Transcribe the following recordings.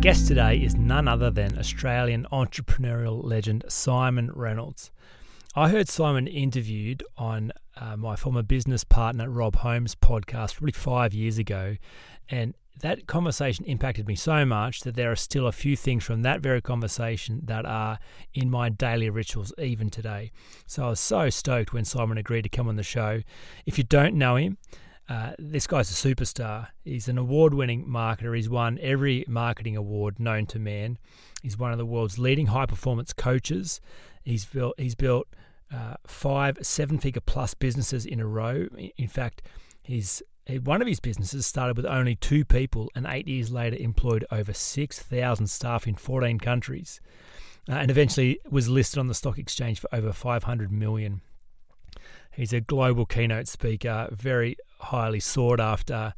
Guest today is none other than Australian entrepreneurial legend Siimon Reynolds. I heard Siimon interviewed on uh, my former business partner Rob Holmes' podcast probably five years ago, and that conversation impacted me so much that there are still a few things from that very conversation that are in my daily rituals even today. So I was so stoked when Siimon agreed to come on the show. If you don't know him, uh, this guy's a superstar. He's an award winning marketer. He's won every marketing award known to man. He's one of the world's leading high performance coaches. He's built, he's built uh, five seven figure plus businesses in a row. In fact, one of his businesses started with only two people and eight years later employed over 6,000 staff in 14 countries uh, and eventually was listed on the stock exchange for over 500 million. He's a global keynote speaker, very highly sought after.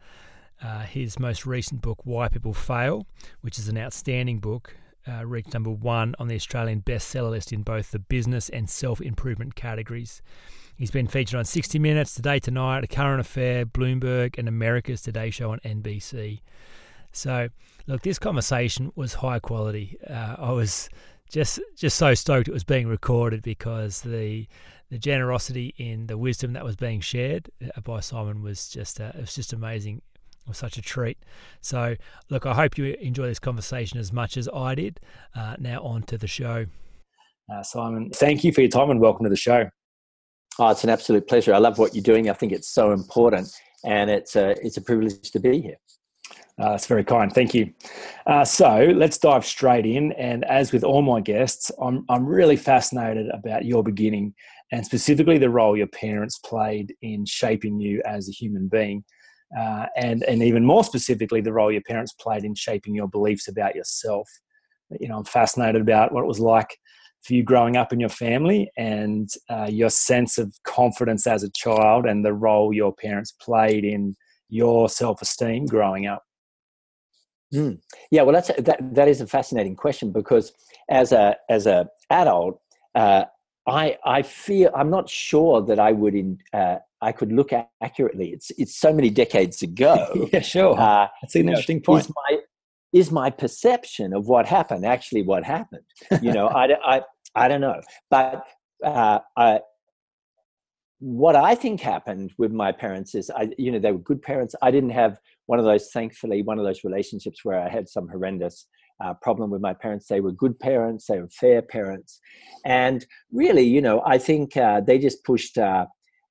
Uh, his most recent book, Why People Fail, which is an outstanding book, uh, reached number one on the Australian bestseller list in both the business and self improvement categories. He's been featured on 60 Minutes, Today Tonight, A Current Affair, Bloomberg, and America's Today Show on NBC. So, look, this conversation was high quality. Uh, I was just just so stoked it was being recorded because the the generosity in the wisdom that was being shared uh, by Siimon was just uh, it was just amazing. It was such a treat. So, look, I hope you enjoy this conversation as much as I did. Uh, now, on to the show. Uh, Siimon, thank you for your time and welcome to the show. Oh, it's an absolute pleasure. I love what you're doing. I think it's so important, and it's a it's a privilege to be here. Uh, that's very kind. Thank you. Uh, so let's dive straight in. And as with all my guests, I'm I'm really fascinated about your beginning and specifically the role your parents played in shaping you as a human being. Uh, and and even more specifically, the role your parents played in shaping your beliefs about yourself. You know, I'm fascinated about what it was like for you growing up in your family and uh, your sense of confidence as a child and the role your parents played in your self-esteem growing up. Mm. Yeah, well, that's a, that. That is a fascinating question because as a as a adult, uh, I I feel I'm not sure that I would in uh, I could look at accurately. It's it's so many decades ago. yeah, sure. Uh, That's an interesting know, point. Is my, is my perception of what happened actually what happened? You know, I, I I don't know, but uh, I, what I think happened with my parents is I you know they were good parents. I didn't have one of those thankfully one of those relationships where I had some horrendous uh, problem with my parents. They were good parents, they were fair parents. And really, you know, I think uh, they just pushed, uh,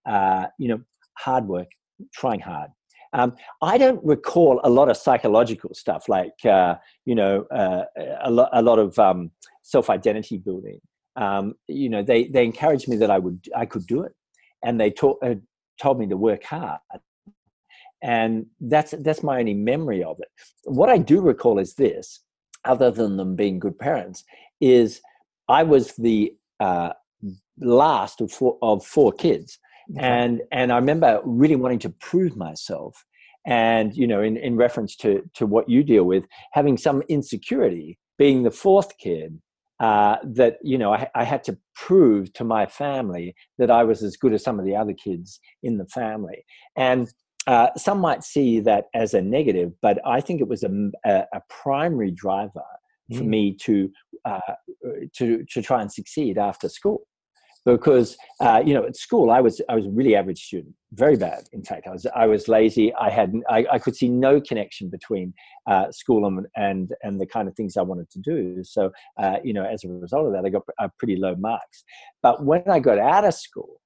uh you know, hard work, trying hard. Um, I don't recall a lot of psychological stuff like, uh, you know, uh, a, lo- a lot of um, self identity building. Um, you know, they, they encouraged me that I would, I could do it. And they taught, told me to work hard and that's that's my only memory of it what i do recall is this other than them being good parents, is I was the uh, last of four, of four kids. Okay. And, and I remember really wanting to prove myself. And, you know, in, in reference to, to what you deal with, having some insecurity, being the fourth kid, uh, that you know I, I, had to prove to my family that I was as good as some of the other kids in the family, and uh, some might see that as a negative, but I think it was a, a, a primary driver for mm. me to uh, to to try and succeed after school. Because uh, you know, at school, I was I was a really average student, very bad. In fact, I was I was lazy. I had I, I could see no connection between uh, school and, and and the kind of things I wanted to do. So uh, you know, as a result of that, I got pretty low marks. But when I got out of school,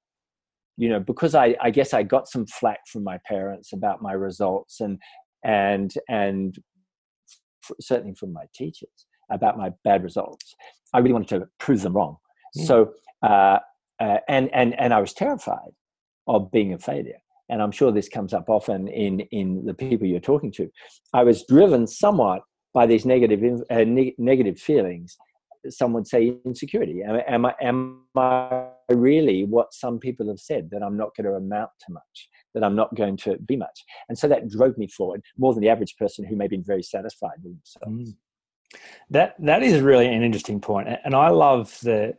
you know because I, I guess i got some flack from my parents about my results and and and f- certainly from my teachers about my bad results i really wanted to prove them wrong. Hmm. so uh, uh, and and and i was terrified of being a failure and i'm sure this comes up often in in the people you're talking to i was driven somewhat by these negative uh, ne- negative feelings some would say insecurity. Am, am, I, am I really what some people have said that I'm not going to amount to much, that I'm not going to be much? And so that drove me forward more than the average person who may be very satisfied with themselves. Mm. That that is really an interesting point, and I love the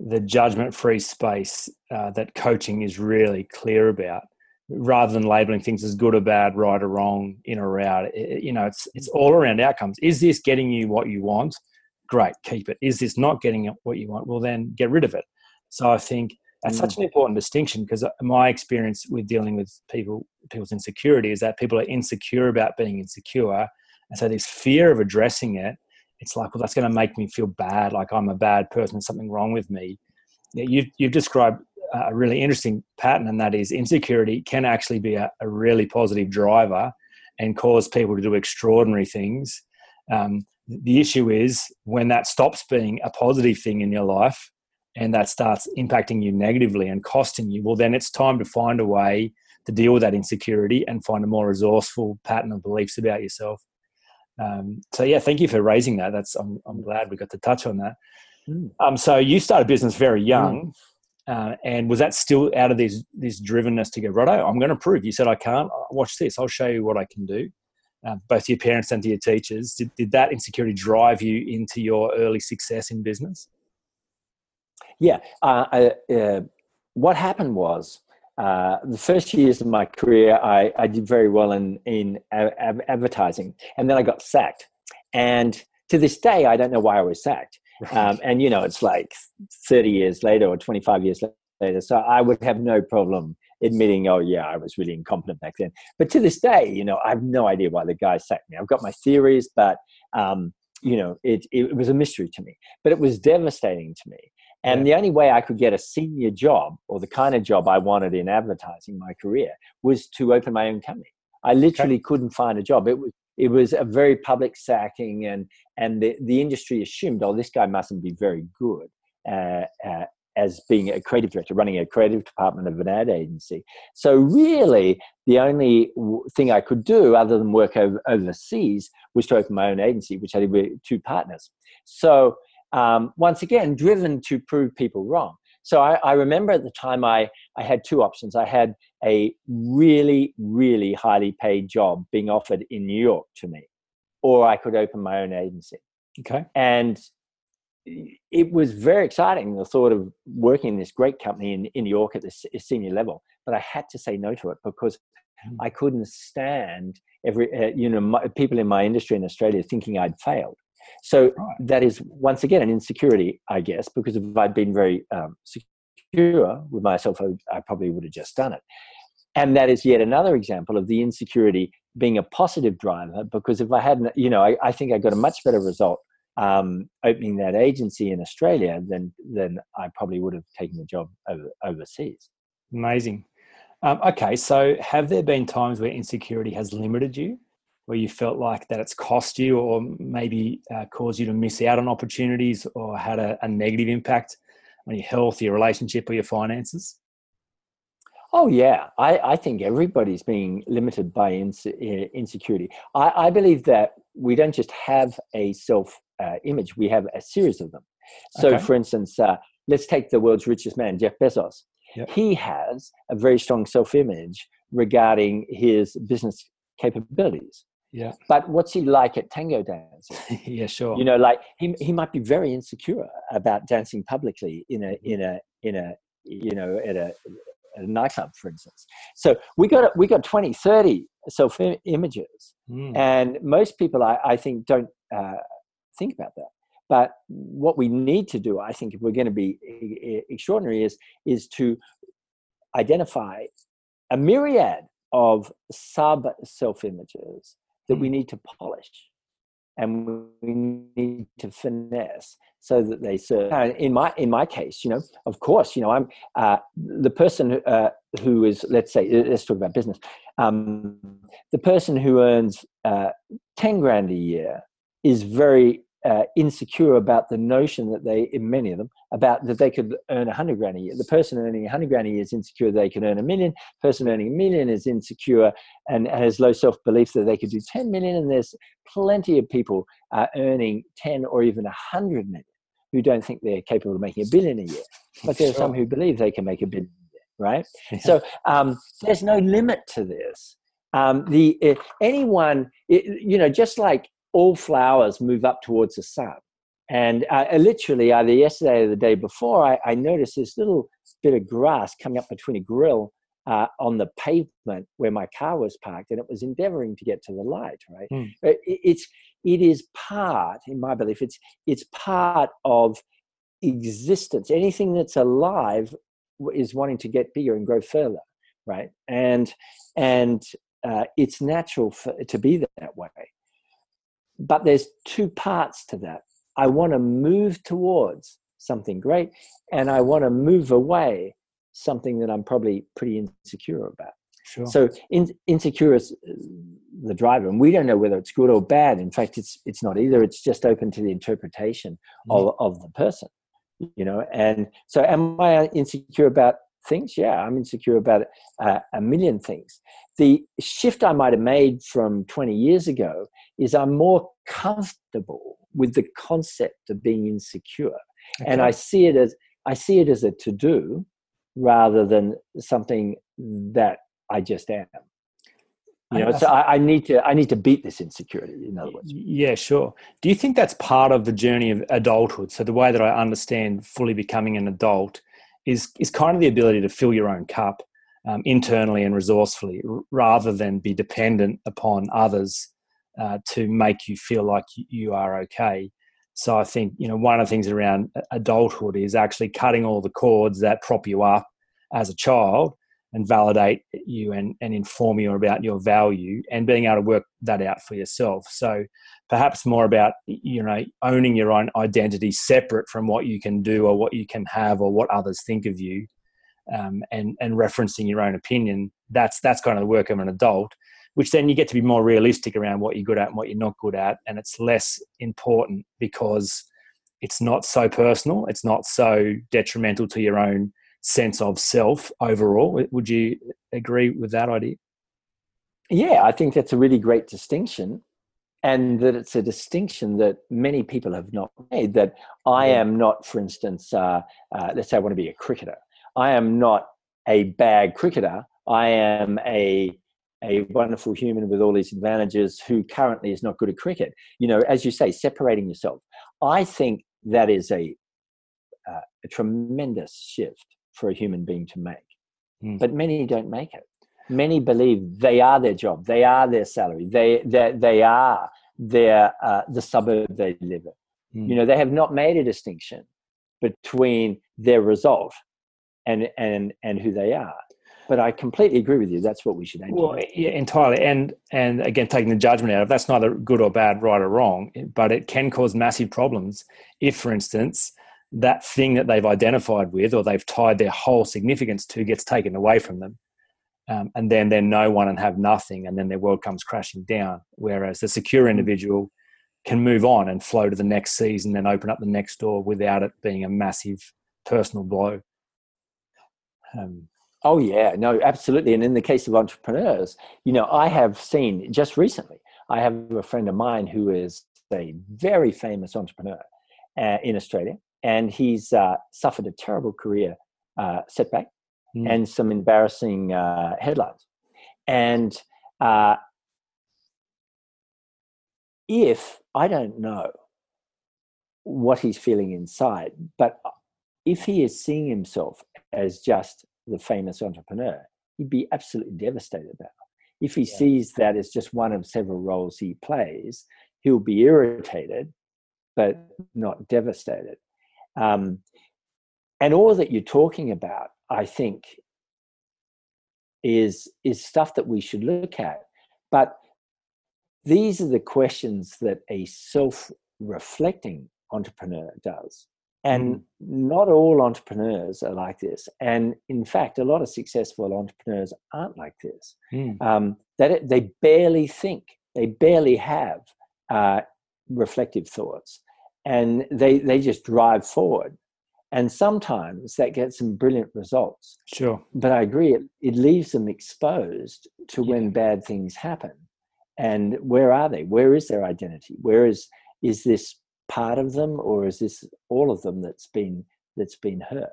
the judgment free space uh, that coaching is really clear about rather than labeling things as good or bad, right or wrong, in or out. It, you know, it's it's all around outcomes. Is this getting you what you want? Great, keep it. Is this not getting what you want? Well, then get rid of it. So I think that's mm. such an important distinction because uh, my experience with dealing with people people's insecurity is that people are insecure about being insecure, and so this fear of addressing it. It's like, well, that's going to make me feel bad, like I'm a bad person, something wrong with me. You've, you've described a really interesting pattern, and that is insecurity can actually be a, a really positive driver and cause people to do extraordinary things. Um, the issue is when that stops being a positive thing in your life and that starts impacting you negatively and costing you, well, then it's time to find a way to deal with that insecurity and find a more resourceful pattern of beliefs about yourself. Um, so yeah, thank you for raising that. That's I'm, I'm glad we got to touch on that. Mm. Um, so you started business very young. Mm. Uh, and was that still out of this this drivenness to go, righto, I'm going to prove. You said I can't. Uh, watch this. I'll show you what I can do. Uh, both to your parents and to your teachers. Did, did that insecurity drive you into your early success in business? Yeah. Uh, uh what happened was uh, the first years of my career, I, I did very well in, in advertising. And then I got sacked. And to this day, I don't know why I was sacked. Um, and you know, it's like 30 years later or 25 years later. So I would have no problem admitting, oh yeah, I was really incompetent back then. But to this day, you know, I have no idea why the guy sacked me. I've got my theories, but um, you know, it, it was a mystery to me. But it was devastating to me. And the only way I could get a senior job or the kind of job I wanted in advertising my career was to open my own company. I literally okay. couldn't find a job. It was it was a very public sacking and and the, the industry assumed oh this guy mustn't be very good uh, uh, as being a creative director running a creative department of an ad agency so really the only thing i could do other than work over, overseas was to open my own agency which i did with two partners so um, once again driven to prove people wrong so I, I, remember at the time I, I had two options. I had a really, really highly paid job being offered in New York to me, or I could open my own agency. Okay. And it was very exciting, the thought of working in this great company in, in New York at this senior level. But I had to say no to it because mm. I couldn't stand every, uh, you know, my, people in my industry in Australia thinking I'd failed. So right. that is once again an insecurity, I guess, because if I'd been very um, secure with myself, I, I probably would have just done it. And that is yet another example of the insecurity being a positive driver. Because if I hadn't, you know, I, I think I got a much better result um, opening that agency in Australia than than I probably would have taken the job over, overseas. Amazing. Um, okay, so have there been times where insecurity has limited you? Where you felt like that it's cost you or maybe uh, caused you to miss out on opportunities or had a, a, negative impact on your health, your relationship, or your finances? Oh, yeah. I, I think everybody's being limited by inse- insecurity. I, I, believe that we don't just have a self uh, image, we have a series of them. So, okay. for instance, uh, let's take the world's richest man, Jeff Bezos. Yep. He has a very strong self image regarding his business capabilities. Yeah. But what's he like at tango dancing? yeah, sure. You know, like he he might be very insecure about dancing publicly in a mm-hmm. in a in a you know at a, at a nightclub, for instance. So we got we got 20, 30 self images, mm. and most people I, I think don't uh, think about that. But what we need to do, I think, if we're going to be extraordinary, is is to identify a myriad of sub self images that we mm. need to polish and we need to finesse so that they serve. In my in my case, you know, of course, you know, I'm uh, the person uh, who is, let's say, let's talk about business. Um, the person who earns uh, ten grand a year is very uh, insecure about the notion that they, in many of them, about that they could earn a hundred grand a year. The person earning a hundred grand a year is insecure they can earn a million. The person earning a million is insecure and has low self belief that they could do 10 million. And there's plenty of people uh, earning 10 or even a hundred million who don't think they're capable of making a billion a year, but there are some who believe they can make a billion, right? Yeah. So um, there's no limit to this. Um, the eh, anyone, it, you know, just like all flowers move up towards the sun, and uh, uh, literally either yesterday or the day before, I, I noticed this little bit of grass coming up between a grill uh, on the pavement where my car was parked, and it was endeavoring to get to the light. Right? Mm. It, it's it is part, in my belief, it's it's part of existence. Anything that's alive is wanting to get bigger and grow further, right? And and uh, it's natural for, to be that way. But there's two parts to that. I want to move towards something great, and I want to move away something that I'm probably pretty insecure about. Sure. So in, insecure is the driver, and we don't know whether it's good or bad. In fact, it's it's not either. It's just open to the interpretation of, of the person, you know. And so, am I insecure about things? Yeah, I'm insecure about uh, a million things. The shift I might have made from 20 years ago is I'm more comfortable with the concept of being insecure, and I see it as I see it as a to do rather than something that I just am. You know, I- so I, I need to I need to beat this insecurity. In other words, Yeah, sure. Do you think that's part of the journey of adulthood? So the way that I understand fully becoming an adult is is kind of the ability to fill your own cup um, internally and resourcefully, rather than be dependent upon others uh, to make you feel like you are okay. So I think you know one of the things around adulthood is actually cutting all the cords that prop you up as a child and validate you and, and inform you about your value and being able to work that out for yourself. So perhaps more about you know owning your own identity separate from what you can do or what you can have or what others think of you um, and and referencing your own opinion that's that's kind of the work of an adult which then you get to be more realistic around what you're good at and what you're not good at and it's less important because it's not so personal it's not so detrimental to your own sense of self overall would you agree with that idea yeah, I think that's a really great distinction, and that it's a distinction that many people have not made. That I am not, for instance, uh, uh, let's say I want to be a cricketer. I am not a bad cricketer. I am a a wonderful human with all these advantages who currently is not good at cricket. You know, as you say, separating yourself. I think that is a uh, a tremendous shift for a human being to make. Mm. But many don't make it. Many believe they are their job, they are their salary, they they, they are their uh, the suburb they live in. Mm. You know, they have not made a distinction between their result and and and who they are. But I completely agree with you. That's what we should aim Well, to. yeah, entirely. And and again, taking the judgment out of that's neither good or bad, right or wrong, but it can cause massive problems if, for instance, that thing that they've identified with or they've tied their whole significance to gets taken away from them. Um, and then they're no one and have nothing, and then their world comes crashing down. Whereas the secure individual can move on and flow to the next season and open up the next door without it being a massive personal blow. Um, Oh yeah, no, absolutely. And in the case of entrepreneurs, you know, I have seen just recently. I have a friend of mine who is a very famous entrepreneur uh, in Australia, and he's uh, suffered a terrible career uh, setback Mm. and some embarrassing uh, headlines. And uh, if I don't know what he's feeling inside, but if he is seeing himself as just the famous entrepreneur, he'd be absolutely devastated now. If he Yeah. sees that as just one of several roles he plays, he'll be irritated, but not devastated. Um, and all that you're talking about, I think, is is stuff that we should look at. But these are the questions that a self-reflecting entrepreneur does. And not all entrepreneurs are like this. And in fact, a lot of successful entrepreneurs aren't like this. mm. Um, that they barely think, they barely have uh, reflective thoughts, and they they just drive forward. And sometimes that gets some brilliant results. Sure. But I agree, it, it leaves them exposed to Yeah. when bad things happen. And where are they? Where is their identity? Where is is this part of them, or is this all of them that's been that's been hurt?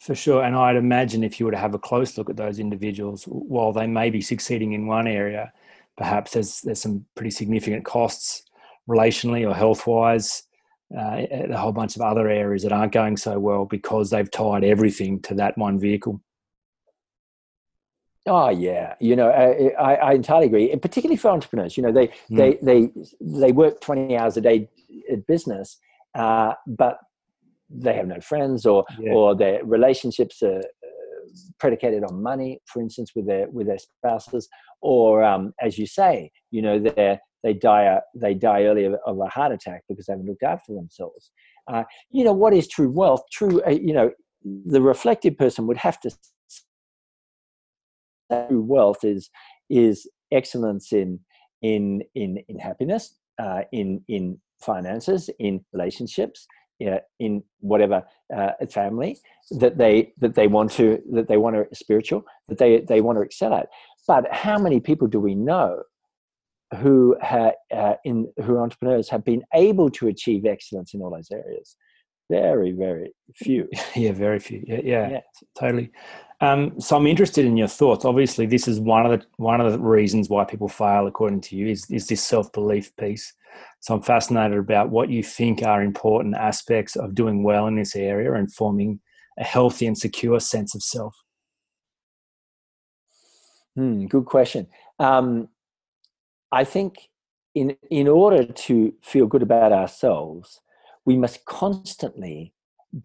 For sure, and I'd imagine if you were to have a close look at those individuals, while they may be succeeding in one area, perhaps there's there's some pretty significant costs relationally or health wise. Uh, a whole bunch of other areas that aren't going so well because they've tied everything to that one vehicle. Oh yeah, you know, I, I, I, entirely agree, and particularly for entrepreneurs. You know, they mm. they they they work twenty hours a day at business, uh, but they have no friends, or yeah. or their relationships are uh, predicated on money, for instance, with their with their spouses, or um, as you say, you know, they they die they die early of, of, a heart attack because they haven't looked after themselves. Uh, you know, what is true wealth? True, uh, you know, the reflective person would have to true wealth is is excellence in in in in happiness, uh, in in finances, in relationships, uh, in whatever uh, family that they that they want to that they want to spiritual that they they want to excel at. But how many people do we know who ha, uh, in who entrepreneurs have been able to achieve excellence in all those areas? Very, very few. yeah, very few. Yeah, yeah, yeah. totally. Um, so I'm interested in your thoughts. Obviously, this is one of the one of the reasons why people fail, according to you, is is this self belief piece. So I'm fascinated about what you think are important aspects of doing well in this area and forming a healthy and secure sense of self. Hmm, good question. Um, I think in in order to feel good about ourselves, we must constantly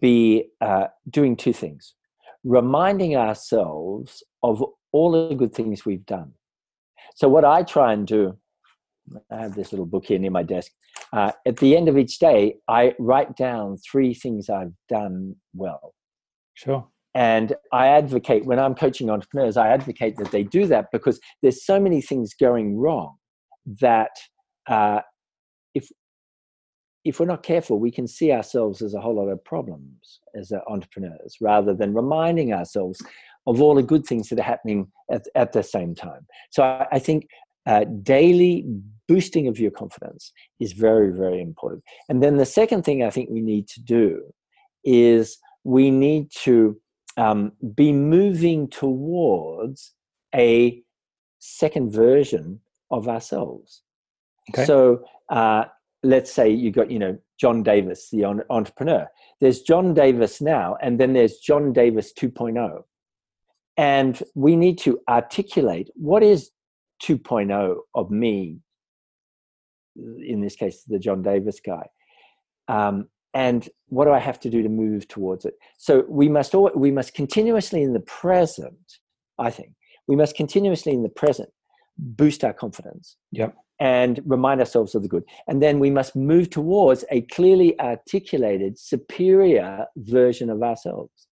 be uh, doing two things reminding ourselves of all the good things we've done. So, what I try and do, I have this little book here near my desk. Uh, at the end of each day, I write down three things I've done well. Sure. And I advocate, when I'm coaching entrepreneurs, I advocate that they do that because there's so many things going wrong that uh, if we're not careful, we can see ourselves as a whole lot of problems as entrepreneurs rather than reminding ourselves of all the good things that are happening at, at the same time. So I, I think uh, daily boosting of your confidence is very, very important. And then the second thing I think we need to do is we need to um, be moving towards a second version of ourselves. Okay. So uh, let's say you got you know john davis the entrepreneur. There's john davis now and then there's john davis 2.0 and we need to articulate what is 2.0 of me in this case the john davis guy. Um, and what do i have to do to move towards it? So we must all, we must continuously in the present i think we must continuously in the present boost our confidence. Yep and remind ourselves of the good. And then we must move towards a clearly articulated, superior version of ourselves.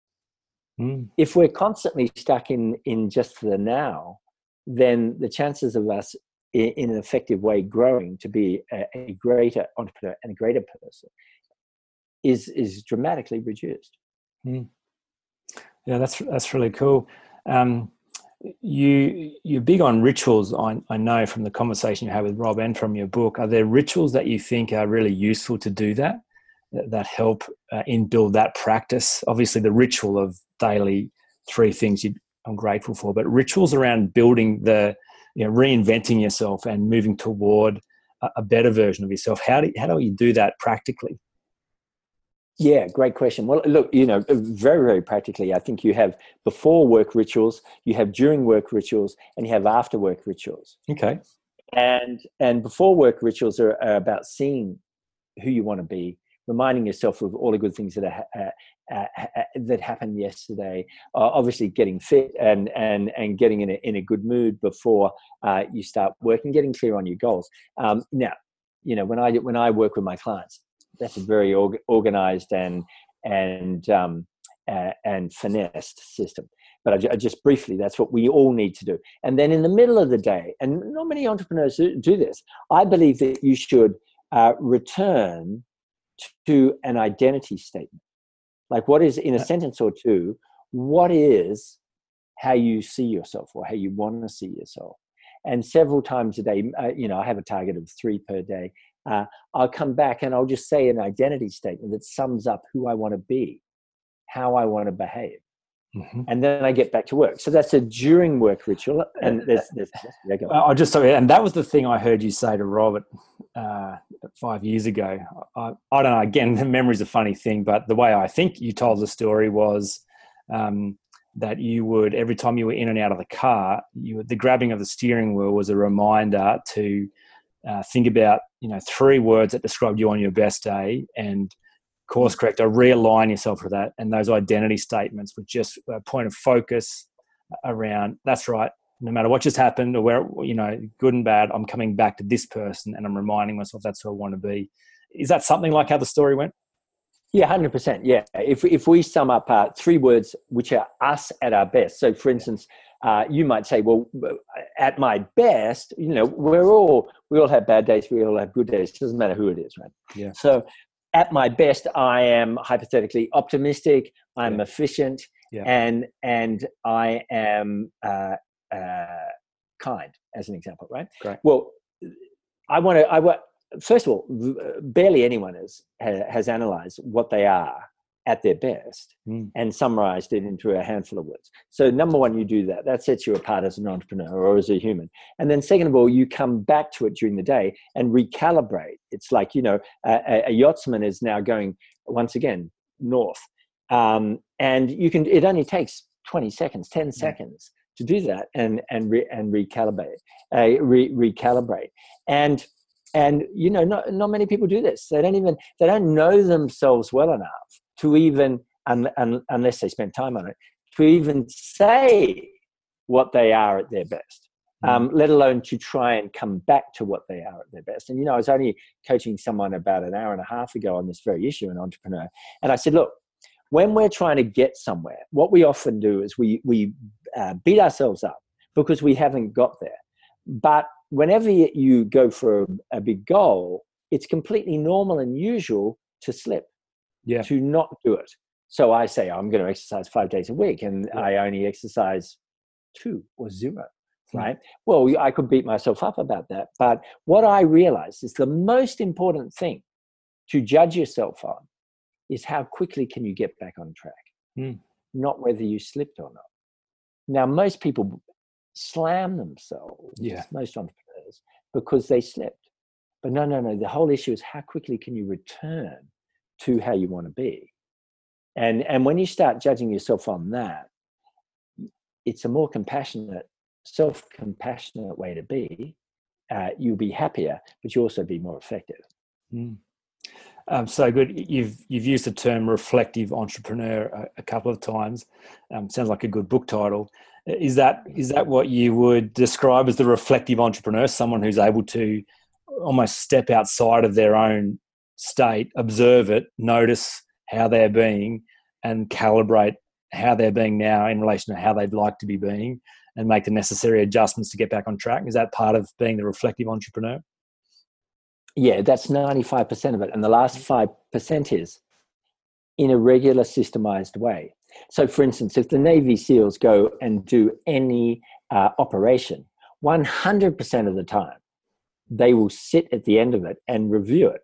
Mm. If we're constantly stuck in, in just the now, then the chances of us in, in an effective way growing to be a, a, greater entrepreneur and a greater person is, is dramatically reduced. Mm. Yeah, that's, that's really cool. Um, you you're big on rituals I, I know from the conversation you had with rob and from your book. Are there rituals that you think are really useful to do that that help uh, in build that practice? Obviously the ritual of daily three things you, i'm grateful for but rituals around building the you know reinventing yourself and moving toward a, a better version of yourself. How do, how do you do that practically yeah, great question. Well, look, you know, very, very practically, I think you have before work rituals, you have during work rituals, and you have after work rituals. Okay. And and before work rituals are, are about seeing who you want to be, reminding yourself of all the good things that are, uh, uh, uh, that happened yesterday. Uh, obviously, getting fit and and and getting in a in a good mood before uh, you start working, getting clear on your goals. Um, now, you know, when I when I work with my clients, that's a very org- organized and and um, uh, and finessed system. But I, I just briefly, that's what we all need to do. And then in the middle of the day, and not many entrepreneurs do this. I believe that you should uh, return to an identity statement, like what is in a sentence or two. What is how you see yourself or how you want to see yourself? and several times a day uh, you know i have a target of three per day uh, I'll come back and I'll just say an identity statement that sums up who I want to be, how I want to behave. Mm-hmm. And then I get back to work. So that's a during work ritual. And there's, there's yeah, I just and that was the thing I heard you say to Robert uh, five years ago. I, I, don't know. Again, the memory's a funny thing, but the way I think you told the story was um, that you would every time you were in and out of the car, you the grabbing of the steering wheel was a reminder to uh, think about you know three words that describe you on your best day and course corrector, realign yourself with that. And those identity statements were just a point of focus around that's right. No matter what just happened or where, you know, good and bad, I'm coming back to this person and I'm reminding myself that's who I want to be. Is that something like how the story went? Yeah, hundred percent. Yeah, if if we sum up uh, three words which are us at our best. So, for instance, uh, you might say, "Well, at my best, you know, we're all we all have bad days, we all have good days. It doesn't matter who it is, right?" Yeah. So, at my best, I am hypothetically optimistic. I'm yeah. efficient, yeah. and and I am uh, uh, kind, as an example, right? Great. Well, I want to. I want first of all, barely anyone has has analyzed what they are at their best mm. and summarized it into a handful of words. So, number one, you do that. That sets you apart as an entrepreneur or as a human. And then, second of all, you come back to it during the day and recalibrate. It's like, you know, a, a yachtsman is now going once again north. Um, and you can, it only takes 20 seconds, 10 mm. seconds to do that and, and, re, and recalibrate, uh, re, recalibrate. And, and you know not, not many people do this they don't even they don't know themselves well enough to even, un, un, unless they spend time on it, to even say what they are at their best. Mm. Um, let alone to try and come back to what they are at their best. And you know, I was only coaching someone about an hour and a half ago on this very issue, an entrepreneur, and I said, look, when we're trying to get somewhere, what we often do is we we uh, beat ourselves up because we haven't got there. But whenever you go for a, a big goal, it's completely normal and usual to slip yeah. to not do it. So I say I'm going to exercise five days a week, and yeah. I only exercise two or zero. Hmm. Right. Well, I could beat myself up about that. But what I realize is the most important thing to judge yourself on is how quickly can you get back on track, mm. not whether you slipped or not. Now, most people slam themselves, yeah. most entrepreneurs, because they slipped. But no, no, no. The whole issue is how quickly can you return to how you want to be. And and when you start judging yourself on that it's a more compassionate self-compassionate way to be uh, you'll be happier but you'll also be more effective. Mm. um, so good you've you've used the term reflective entrepreneur a, a couple of times. Um, sounds like a good book title. Is that is that what you would describe as the reflective entrepreneur? Someone who's able to almost step outside of their own state, observe it, notice how they're being, and calibrate how they're being now in relation to how they'd like to be being, and make the necessary adjustments to get back on track. Is that part of being the reflective entrepreneur? Yeah, that's 95% of it. And the last 5% is in a regular, systemized way. So, for instance, if the Navy SEALs go and do any uh, operation, 100% of the time, they will sit at the end of it and review it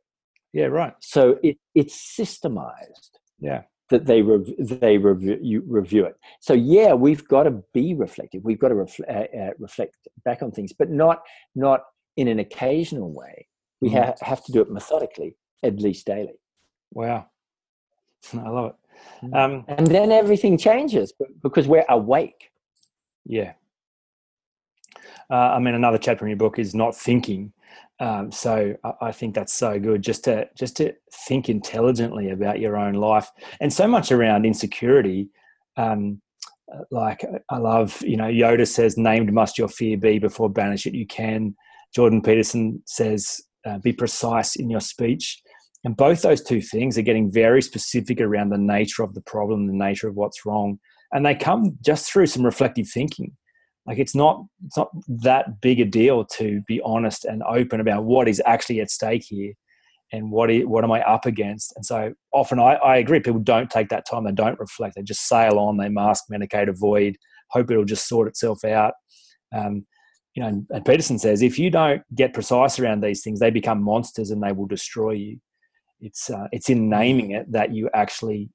yeah, right. So it, it's systemized. Yeah. That they rev- they review you review it. So yeah, we've got to be reflective. We've got to refl- uh, uh, reflect back on things, but not not in an occasional way. We mm. ha- have to do it methodically, at least daily. Wow, I love it. Mm. Um, and then everything changes because we're awake. Yeah. Uh, I mean, another chapter in your book is not thinking, um, so I, think that's so good just to just to think intelligently about your own life and so much around insecurity. Um, like I love, you know, Yoda says, "Named must your fear be before banish it you can." Jordan Peterson says, uh, "Be precise in your speech." And both those two things are getting very specific around the nature of the problem, the nature of what's wrong, and they come just through some reflective thinking like it's not it's not that big a deal to be honest and open about what is actually at stake here and what is, what am I up against? And so often I, I agree, people don't take that time, they don't reflect, they just sail on, they mask, medicate, avoid, hope it'll just sort itself out. Um, you know, and Peterson says if you don't get precise around these things, they become monsters and they will destroy you. It's uh, it's in naming it that you actually,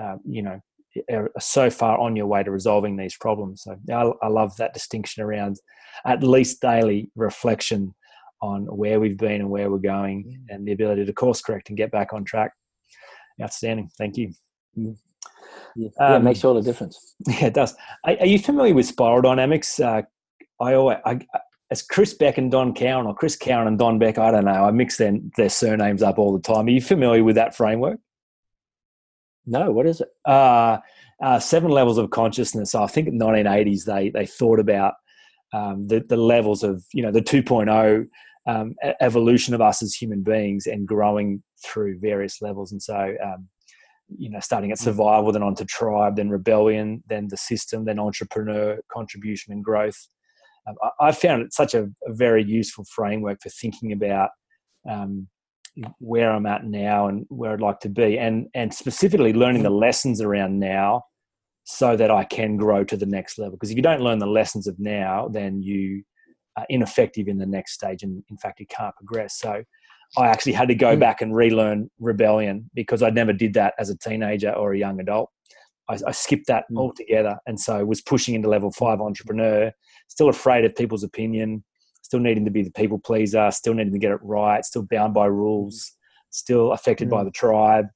uh, you know, are so far on your way to resolving these problems. So I, I love that distinction around at least daily reflection on where we've been and where we're going, and the ability to course correct and get back on track. Outstanding. Thank you. Mm. Yeah, um, it makes all the difference. Yeah, it does. Are, are you familiar with spiral dynamics? Uh, I always, I, it's Chris Beck and Don Cowan, or Chris Cowan and Don Beck. I don't know. I mix their, their surnames up all the time. Are you familiar with that framework? No, what is it? Uh, uh, seven levels of consciousness. I think in the 1980s they they thought about um, the the levels of you know the 2.0 um, evolution of us as human beings and growing through various levels. And so, um, you know, starting at mm. survival, then onto tribe, then rebellion, then the system, then entrepreneur, contribution, and growth. Um, I, I, found it such a, a, very useful framework for thinking about um, where I'm at now and where I'd like to be, and and specifically learning the lessons around now, so that I can grow to the next level. Because if you don't learn the lessons of now, then you are ineffective in the next stage, and in fact, you can't progress. So. I actually had to go mm. back and relearn rebellion because I never did that as a teenager or a young adult. I, I skipped that mm. altogether, and so was pushing into level five entrepreneur. Still afraid of people's opinion, still needing to be the people pleaser, still needing to get it right, still bound by rules, still affected mm. by the tribe.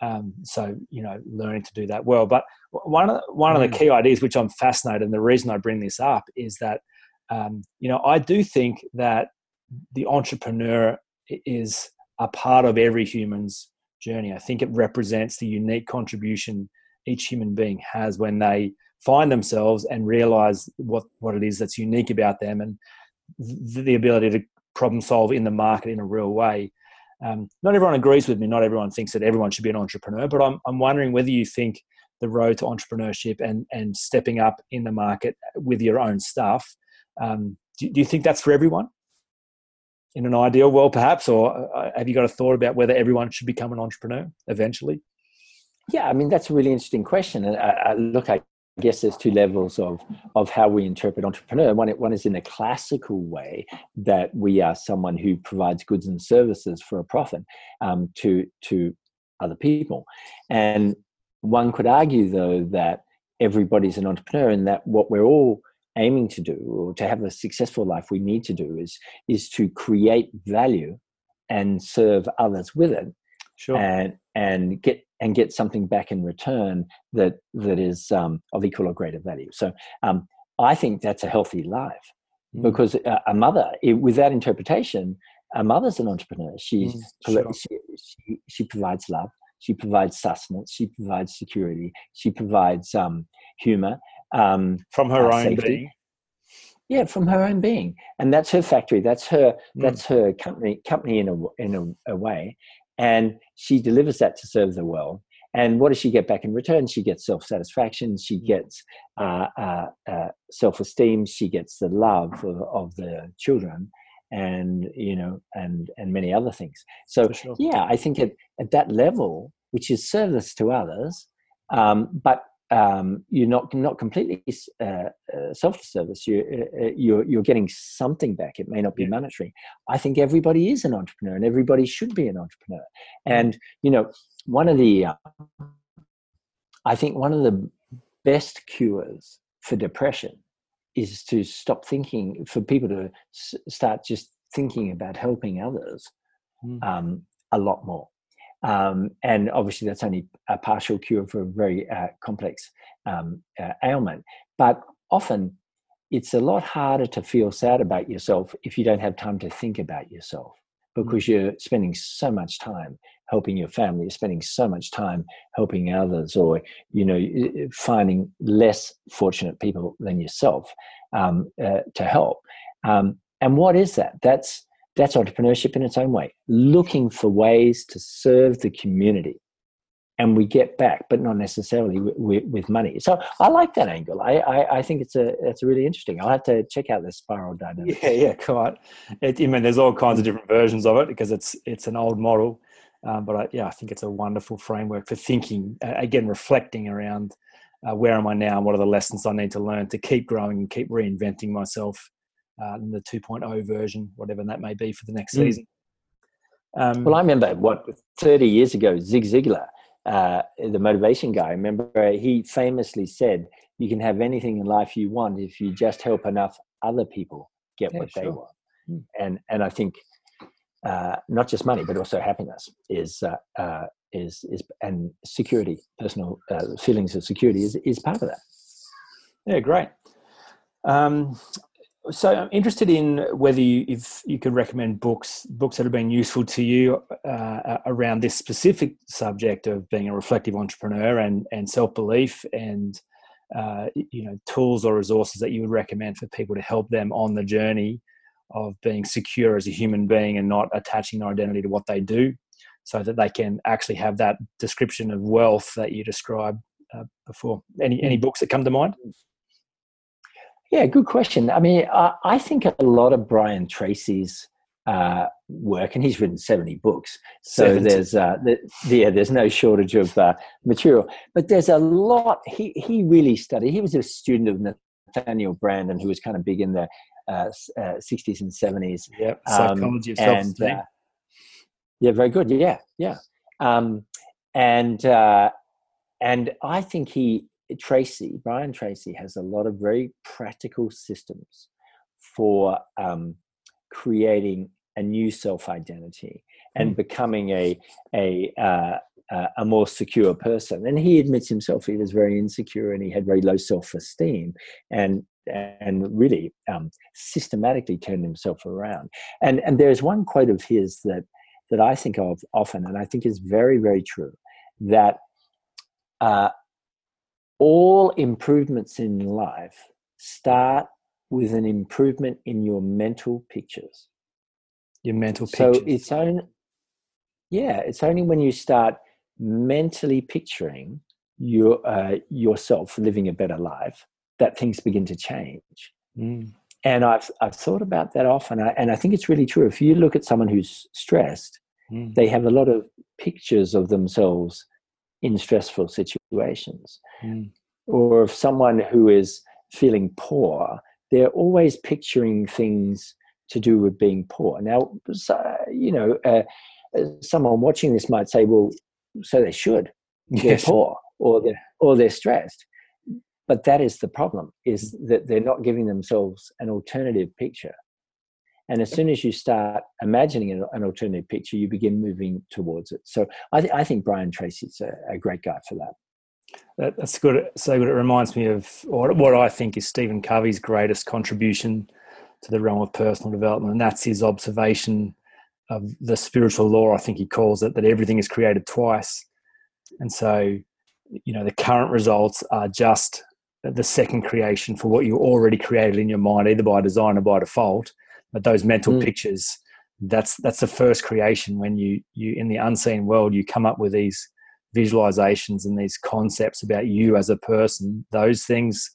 Um, so you know, learning to do that well. But one of the, one mm. of the key ideas, which I'm fascinated, and the reason I bring this up is that um, you know I do think that the entrepreneur is a part of every human's journey. I think it represents the unique contribution each human being has when they find themselves and realize what what it is that's unique about them and the ability to problem solve in the market in a real way. Um, not everyone agrees with me. Not everyone thinks that everyone should be an entrepreneur, but I'm, I'm wondering whether you think the road to entrepreneurship and, and stepping up in the market with your own stuff, um, do, do, you think that's for everyone? In an ideal world, perhaps, or uh, have you got a thought about whether everyone should become an entrepreneur eventually? Yeah, I mean that's a really interesting question. And I, I, look, I I guess there's two levels of, of how we interpret entrepreneur. One, one is in a classical way that we are someone who provides goods and services for a profit um, to, to other people. And one could argue, though, that everybody's an entrepreneur and that what we're all aiming to do or to have a successful life we need to do is, is to create value and serve others with it sure. and, and get and get something back in return that that is um, of equal or greater value. So um, I think that's a healthy life mm. because a, a mother, it, with that interpretation, a mother's an entrepreneur. She's, mm, sure. she, she, she, provides love. She provides sustenance. She provides security. She provides um, humor um, from her uh, own safety. being. Yeah, from her own being, and that's her factory. That's her. Mm. That's her company. Company in a in a, a way, and she delivers that to serve the world. And what does she get back in return? She gets self satisfaction, she mm. gets uh, uh, uh, self esteem, she gets the love of, of, the children, and you know, and and many other things. So sure. yeah, I think at, at that level, which is service to others, um, but um, you're not not completely uh, uh, self-service. You uh, uh, you're you're getting something back. It may not be yeah. monetary. I think everybody is an entrepreneur, and everybody should be an entrepreneur. And you know, one of the I think one of the best cures for depression is to stop thinking. For people to s- start just thinking about helping others mm. um, a lot more. Um, and obviously, that's only a partial cure for a very uh, complex um, uh, ailment. But often, it's a lot harder to feel sad about yourself if you don't have time to think about yourself because mm. you're spending so much time helping your family, you're spending so much time helping others, or you know, finding less fortunate people than yourself um, uh, to help. Um, and what is that? That's that's entrepreneurship in its own way, looking for ways to serve the community. And we get back, but not necessarily with, with money. So I like that angle. I, I, I, think it's a it's really interesting. I'll have to check out the spiral dynamic. Yeah, yeah, quite. It, I mean, there's all kinds of different versions of it because it's it's an old model, um, but I, yeah, I think it's a wonderful framework for thinking. Uh, again, reflecting around uh, where am I now and what are the lessons I need to learn to keep growing and keep reinventing myself uh, the 2.0 version, whatever that may be for the next Mm. season. Um, Well, I remember what 30 years ago, Zig Ziglar, uh, the motivation guy, remember he famously said, You can have anything in life you want if you just help enough other people get Yeah, what they want. Hmm. And, and I think uh, not just money, but also happiness is, uh, uh, is, is and security, personal uh, feelings of security is, is part of that. Yeah, great. Um, so I'm interested in whether you, if you could recommend books, books that have been useful to you uh, around this specific subject of being a reflective entrepreneur and and self belief, and uh, you know tools or resources that you would recommend for people to help them on the journey of being secure as a human being and not attaching their identity to what they do, so that they can actually have that description of wealth that you described uh, before. Any any books that come to mind? Yeah, good question. I mean, I, I think a lot of Brian Tracy's uh, work, and he's written seventy books, so 70. there's uh, the, yeah, there's no shortage of uh, material. But there's a lot. He he really studied. He was a student of Nathaniel Branden, who was kind of big in the uh, uh, 60s and 70s. Yep, Um, psychology of and self-esteem. uh, yeah, very good. Yeah, yeah. Um, and uh, and I think he Tracy Brian Tracy has a lot of very practical systems for um, creating a new self identity and Hmm. becoming a a uh, uh, a more secure person. And he admits himself he was very insecure and he had very low self esteem and and really um, systematically turned himself around. And and there's one quote of his that that I think of often, and I think is very very true, that uh, all improvements in life start with an improvement in your mental pictures. Your mental pictures. So it's only, yeah, it's only when you start mentally picturing your uh, yourself living a better life that things begin to change. Mm. And I've I've thought about that often, and I, and I think it's really true. If you look at someone who's stressed, Mm. they have a lot of pictures of themselves in stressful situations. Mm. Or if someone who is feeling poor, they're always picturing things to do with being poor. Now, you know, uh, uh, someone watching this might say, "Well, so they should. They're Yes. poor, or they're or they're stressed." But that is the problem: is that they're not giving themselves an alternative picture. And as soon as you start imagining an, an alternative picture, you begin moving towards it. So I, th- I think Brian Tracy's a, a great guy for that. That, that's good. So good. It reminds me of what, what I think is Stephen Covey's greatest contribution to the realm of personal development, and that's his observation of the spiritual law. I think he calls it that everything is created twice, and so you know the current results are just the second creation for what you already created in your mind, either by design or by default. But those mental Mm. pictures, that's that's the first creation. When you you in the unseen world, you come up with these visualizations and these concepts about you as a person, those things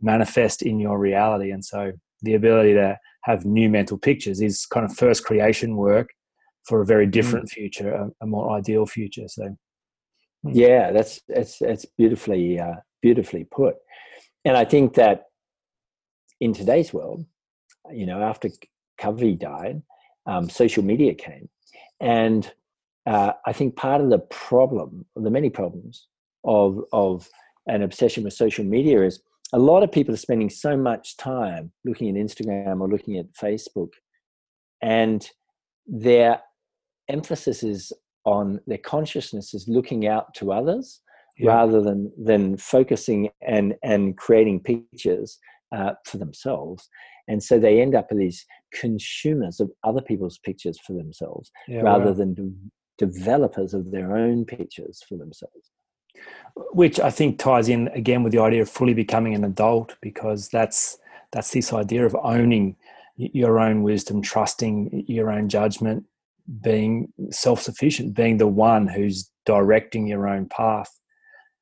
manifest in your reality. And so the ability to have new mental pictures is kind of first creation work for a very different future, a, a more ideal future. So, Yeah, that's that's that's beautifully uh, beautifully put. And I think that in today's world, you know, after Covey died, um, social media came, and uh, I think part of the problem, the many problems of of an obsession with social media is a lot of people are spending so much time looking at Instagram or looking at Facebook, and their emphasis is on their consciousness is looking out to others Yeah. rather than than focusing and and creating pictures uh, for themselves and so they end up with these consumers of other people's pictures for themselves yeah, rather wow. than developers of their own pictures for themselves which I think ties in again with the idea of fully becoming an adult, because that's that's this idea of owning your own wisdom, trusting your own judgment, being self-sufficient, being the one who's directing your own path,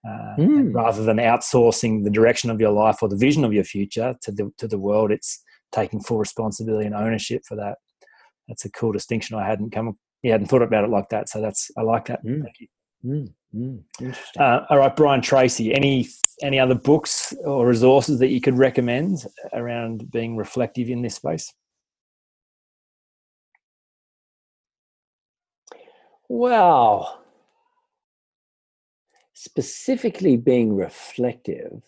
uh, Mm. rather than outsourcing the direction of your life or the vision of your future to the to the world. It's taking full responsibility and ownership for that. That's a cool distinction. I hadn't come, yeah, hadn't thought about it like that. So that's I like that. Mm. Thank you. Mm, mm. Uh, all right, Brian Tracy. Any any other books or resources that you could recommend around being reflective in this space? Well, specifically being reflective,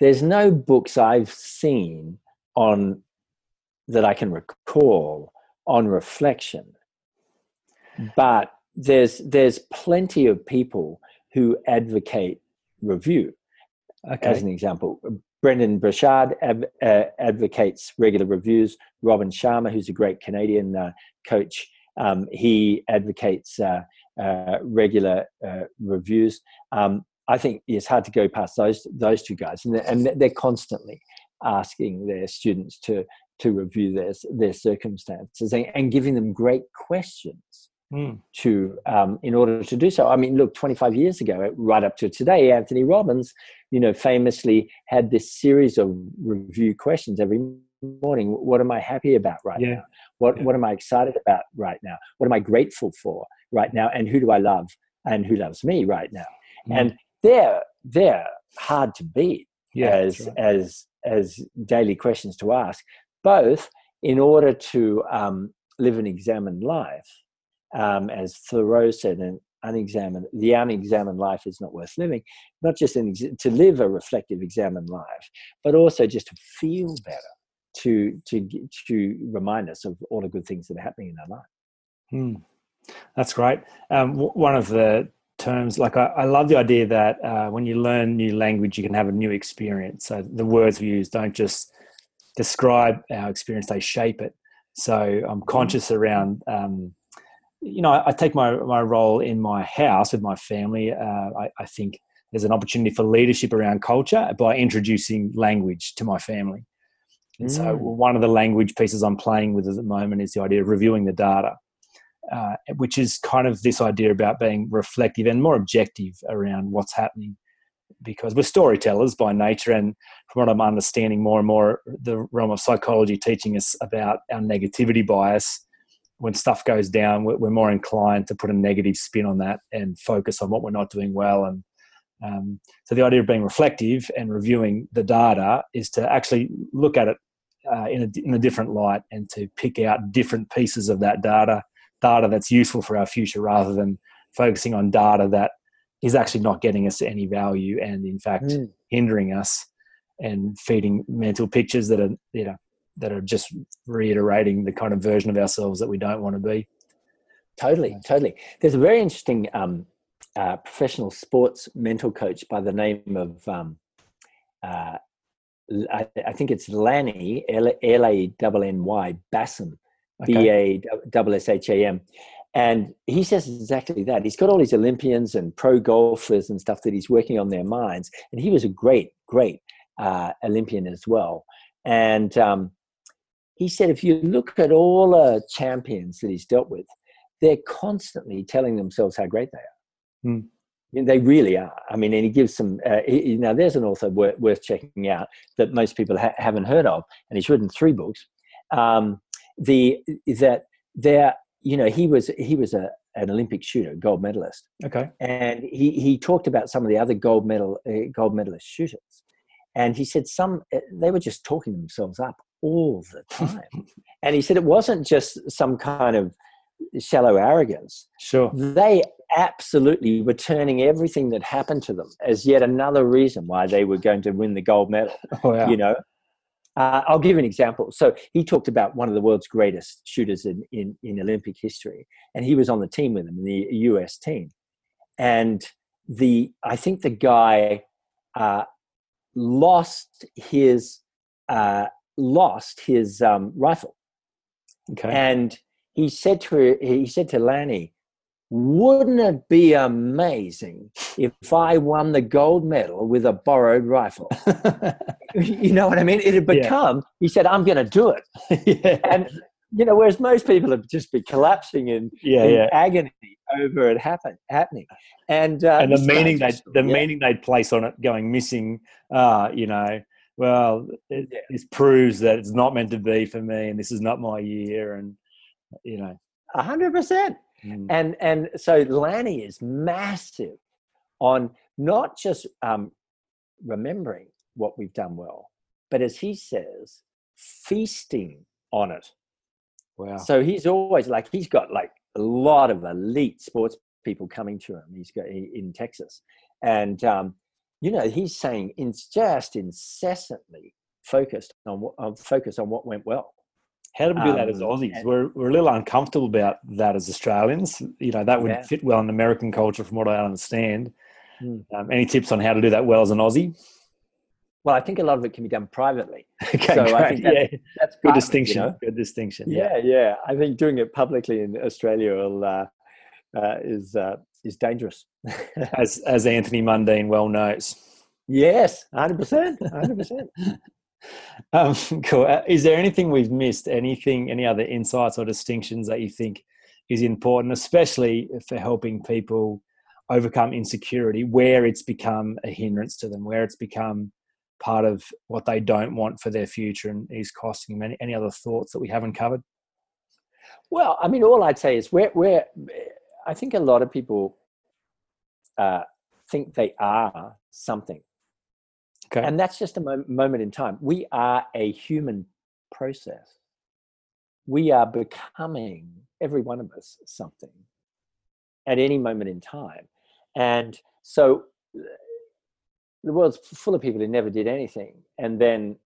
there's no books I've seen on that I can recall on reflection. But there's there's plenty of people who advocate review. Okay. As an example, Brendon Burchard ab, uh, advocates regular reviews. Robin Sharma, who's a great Canadian uh, coach, um, he advocates uh, uh regular uh, reviews. Um, I think it's hard to go past those those two guys, and they're, and they're constantly asking their students to to review their their circumstances and, and giving them great questions mm. to um, in order to do so. I mean, look, 25 years ago, right up to today, Anthony Robbins, you know, famously had this series of review questions every morning. What am I happy about right yeah. now? What yeah. what am I excited about right now? What am I grateful for right now? And who do I love? And who loves me right now? Mm. And they're they're hard to beat yeah, as right. as as daily questions to ask, both in order to um, live an examined life um, as Thoreau said, an unexamined, the unexamined life is not worth living. Not just in, to live a reflective, examined life, but also just to feel better, to to to remind us of all the good things that are happening in our life. Hmm. That's great. Um, w- one of the terms, like I, I love the idea that uh, when you learn new language, you can have a new experience. So the words we use don't just describe our experience; they shape it. So I'm hmm. conscious around um, you know, I, take my, my role in my house with my family. Uh, I, I, think there's an opportunity for leadership around culture by introducing language to my family. And mm. so, one of the language pieces I'm playing with at the moment is the idea of reviewing the data, uh, which is kind of this idea about being reflective and more objective around what's happening. Because we're storytellers by nature, and from what I'm understanding more and more, the realm of psychology teaching us about our negativity bias when stuff goes down, we're, more inclined to put a negative spin on that and focus on what we're not doing well. And um, so the idea of being reflective and reviewing the data is to actually look at it uh, in, a, in a different light and to pick out different pieces of that data, data that's useful for our future rather than focusing on data that is actually not getting us any value and in fact mm. hindering us and feeding mental pictures that are you know that are just reiterating the kind of version of ourselves that we don't want to be. Totally, totally. There's a very interesting um, uh, professional sports mental coach by the name of, um, uh, I, I, think it's Lanny, L A N N Y, Bassham, B A S H A M. And he says exactly that. He's got all these Olympians and pro golfers and stuff that he's working on their minds. And he was a great, great uh, Olympian as well. And um, he said if you look at all the champions that he's dealt with, they're constantly telling themselves how great they are. Mm. They really are. I mean, and he gives some. Uh, he, now, there's an author worth, worth checking out that most people ha- haven't heard of, and he's written three books. Um, the that there, you know, he was he was a an Olympic shooter, gold medalist. Okay, and he he talked about some of the other gold medal uh, gold medalist shooters, and he said some uh, they were just talking themselves up all the time. and he said it wasn't just some kind of shallow arrogance. Sure. They absolutely were turning everything that happened to them as yet another reason why they were going to win the gold medal. Oh, yeah. You know, uh, I'll give an example. So he talked about one of the world's greatest shooters in, in, in Olympic history, and he was on the team with him, in the US team. And the I think the guy uh, lost his uh, lost his um, rifle. Okay. And he said to her, he said to Lanny, wouldn't it be amazing if I won the gold medal with a borrowed rifle? you know what I mean? It had become, yeah. he said, I'm going to do it. yeah. And, you know, whereas most people would just be collapsing in, yeah, in yeah. agony over it happen, happening. And, uh, and the meaning they the meaning they'd place on it going missing, uh, you know, well, it, yeah. this proves that it's not meant to be for me, and this is not my year, and you know, a hundred percent. Mm. And and so Lanny is massive on not just um, remembering what we've done well, but as he says, feasting on it. Wow. So he's always like he's got like a lot of elite sports people coming to him. He's got in Texas, and um, you know he's saying it's just incessantly focused on what uh, focused on what went well. How do we do um, that as um, Aussies? And, we're we're a little uncomfortable about that as Australians. You know that would yeah. fit well in American culture, from what I understand. Mm. Um, any tips on how to do that well as an Aussie? Well, I think a lot of it can be done privately. okay, so great. I think that's, yeah. that's good distinction. You know? Good distinction. Yeah. yeah, yeah. I think doing it publicly in Australia will, uh, uh, is uh, is dangerous. as as Anthony Mundine well knows. Yes, hundred percent, hundred percent. Um, cool. Uh, is there anything we've missed? Anything? Any other insights or distinctions that you think is important, especially for helping people overcome insecurity, where it's become a hindrance to them, where it's become part of what they don't want for their future and is costing them. Any, any other thoughts that we haven't covered? Well, I mean, all I'd say is where, where I think a lot of people uh, think they are something. Okay. And that's just a mo- moment in time. We are a human process. We are becoming, every one of us, something at any moment in time. And so the world's full of people who never did anything and then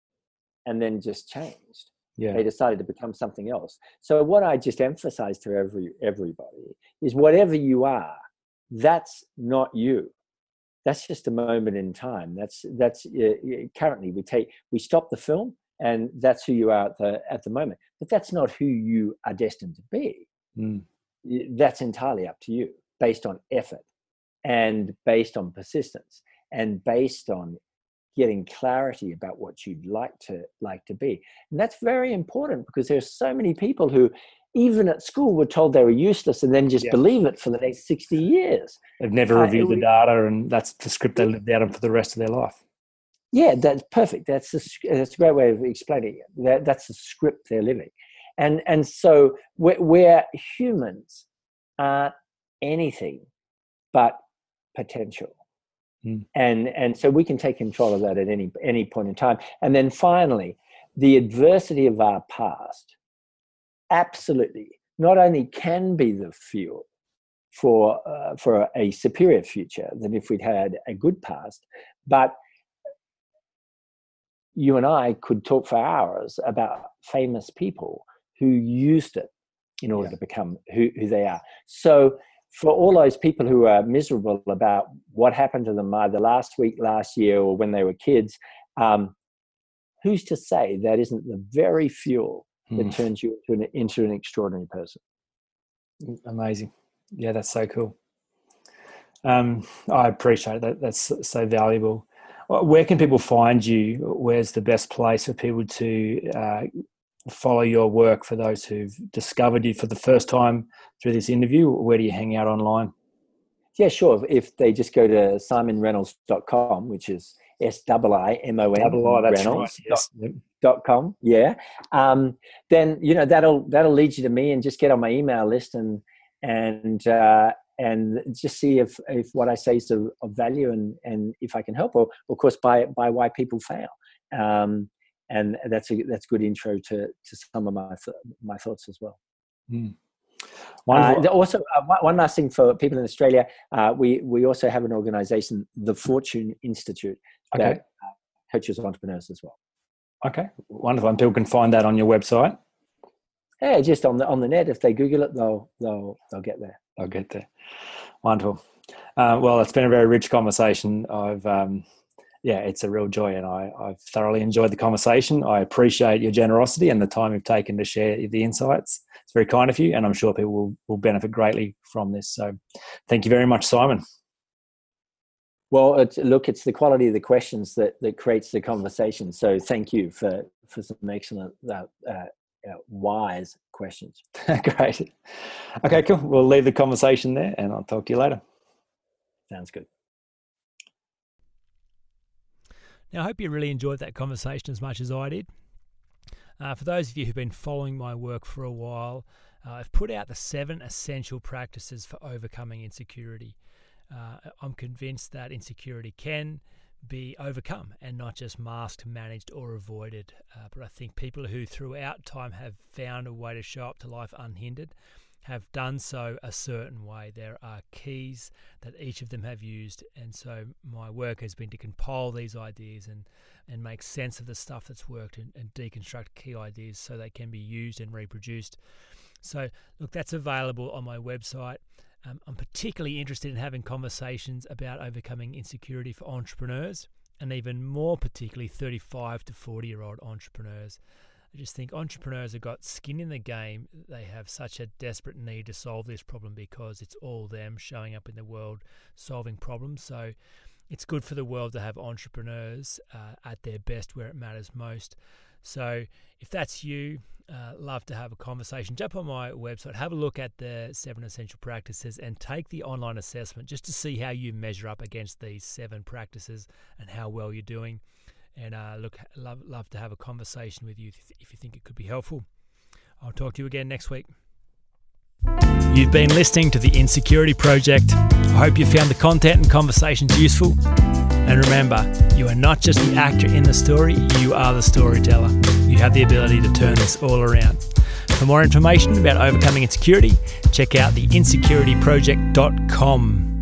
and then just changed yeah. they decided to become something else. So what i just emphasize to every everybody is whatever you are that's not you. That's just a moment in time. That's that's uh, currently we take we stop the film and that's who you are at the at the moment. But that's not who you are destined to be. Mm. that's entirely up to you based on effort and based on persistence and based on getting clarity about what you'd like to like to be. And that's very important because there's so many people who even at school were told they were useless and then just yeah. believe it for the next 60 years. They've never uh, reviewed the data and that's the script they lived out of for the rest of their life. Yeah that's perfect. That's a, that's a great way of explaining it. That, that's the script they're living. And and so we're, we're humans aren't anything but potential Mm. And and so we can take control of that at any any point in time. And then finally, the adversity of our past absolutely not only can be the fuel for uh, for a superior future than if we'd had a good past, but you and I could talk for hours about famous people who used it in order yeah. to become who, who they are. So for all those people who are miserable about what happened to them either last week, last year, or when they were kids, um, who's to say that isn't the very fuel that mm. turns you into an, into an extraordinary person? Amazing. Yeah, that's so cool. Um, I appreciate that. That's so valuable. Where can people find you? Where's the best place for people to uh, follow your work for those who've discovered you for the first time through this interview? Where do you hang out online? Yeah, sure. If they just go to siimonreynolds.com, which is S I I M O N Reynolds dot com, yeah, um, then you know that'll that'll lead you to me, and just get on my email list and and uh, and just see if if what I say is of, of value and and if I can help, or of course by by why people fail. Um, and that's a that's good intro to to some of my my thoughts as well. Mm. Uh, also, uh, one last thing for people in Australia, uh, we we also have an organisation, the Fortune Institute, that okay. Uh, coaches entrepreneurs as well. Okay, wonderful. And people can find that on your website. Yeah, just on the on the net. If they Google it, they'll they'll they'll get there. They'll get there. Wonderful. Uh, well, it's been a very rich conversation. I've um, yeah, it's a real joy, and I, I've thoroughly enjoyed the conversation. I appreciate your generosity and the time you've taken to share the insights. It's very kind of you, and I'm sure people will, will benefit greatly from this. So, thank you very much, Siimon. Well, it's, look, it's the quality of the questions that, that creates the conversation. So, thank you for for some excellent, uh, uh, wise questions. Great. Okay, cool. We'll leave the conversation there, and I'll talk to you later. Sounds good. Now, I hope you really enjoyed that conversation as much as I did. Uh, for those of you who've been following my work for a while, Uh, I've put out the seven essential practices for overcoming insecurity. Uh, I'm convinced that insecurity can be overcome and not just masked, managed, or avoided. Uh, but I think people who throughout time have found a way to show up to life unhindered have done so a certain way. There are keys that each of them have used, and so my work has been to compile these ideas and, and make sense of the stuff that's worked and, and deconstruct key ideas so they can be used and reproduced. So, look, that's available on my website. Um, I'm particularly interested in having conversations about overcoming insecurity for entrepreneurs and even more particularly 35 to 40 year old entrepreneurs. I just think entrepreneurs have got skin in the game. They have such a desperate need to solve this problem because it's all them showing up in the world solving problems. So it's good for the world to have entrepreneurs uh, at their best where it matters most. So if that's you, uh, love to have a conversation. Jump on my website, have a look at the seven essential practices, and take the online assessment just to see how you measure up against these seven practices and how well you're doing. And uh, look, love, love to have a conversation with you if you think it could be helpful. I'll talk to you again next week. You've been listening to the Insecurity Project. I hope you found the content and conversations useful. And remember, you are not just the actor in the story, you are the storyteller. You have the ability to turn this all around. For more information about overcoming insecurity, check out the insecurityproject.com.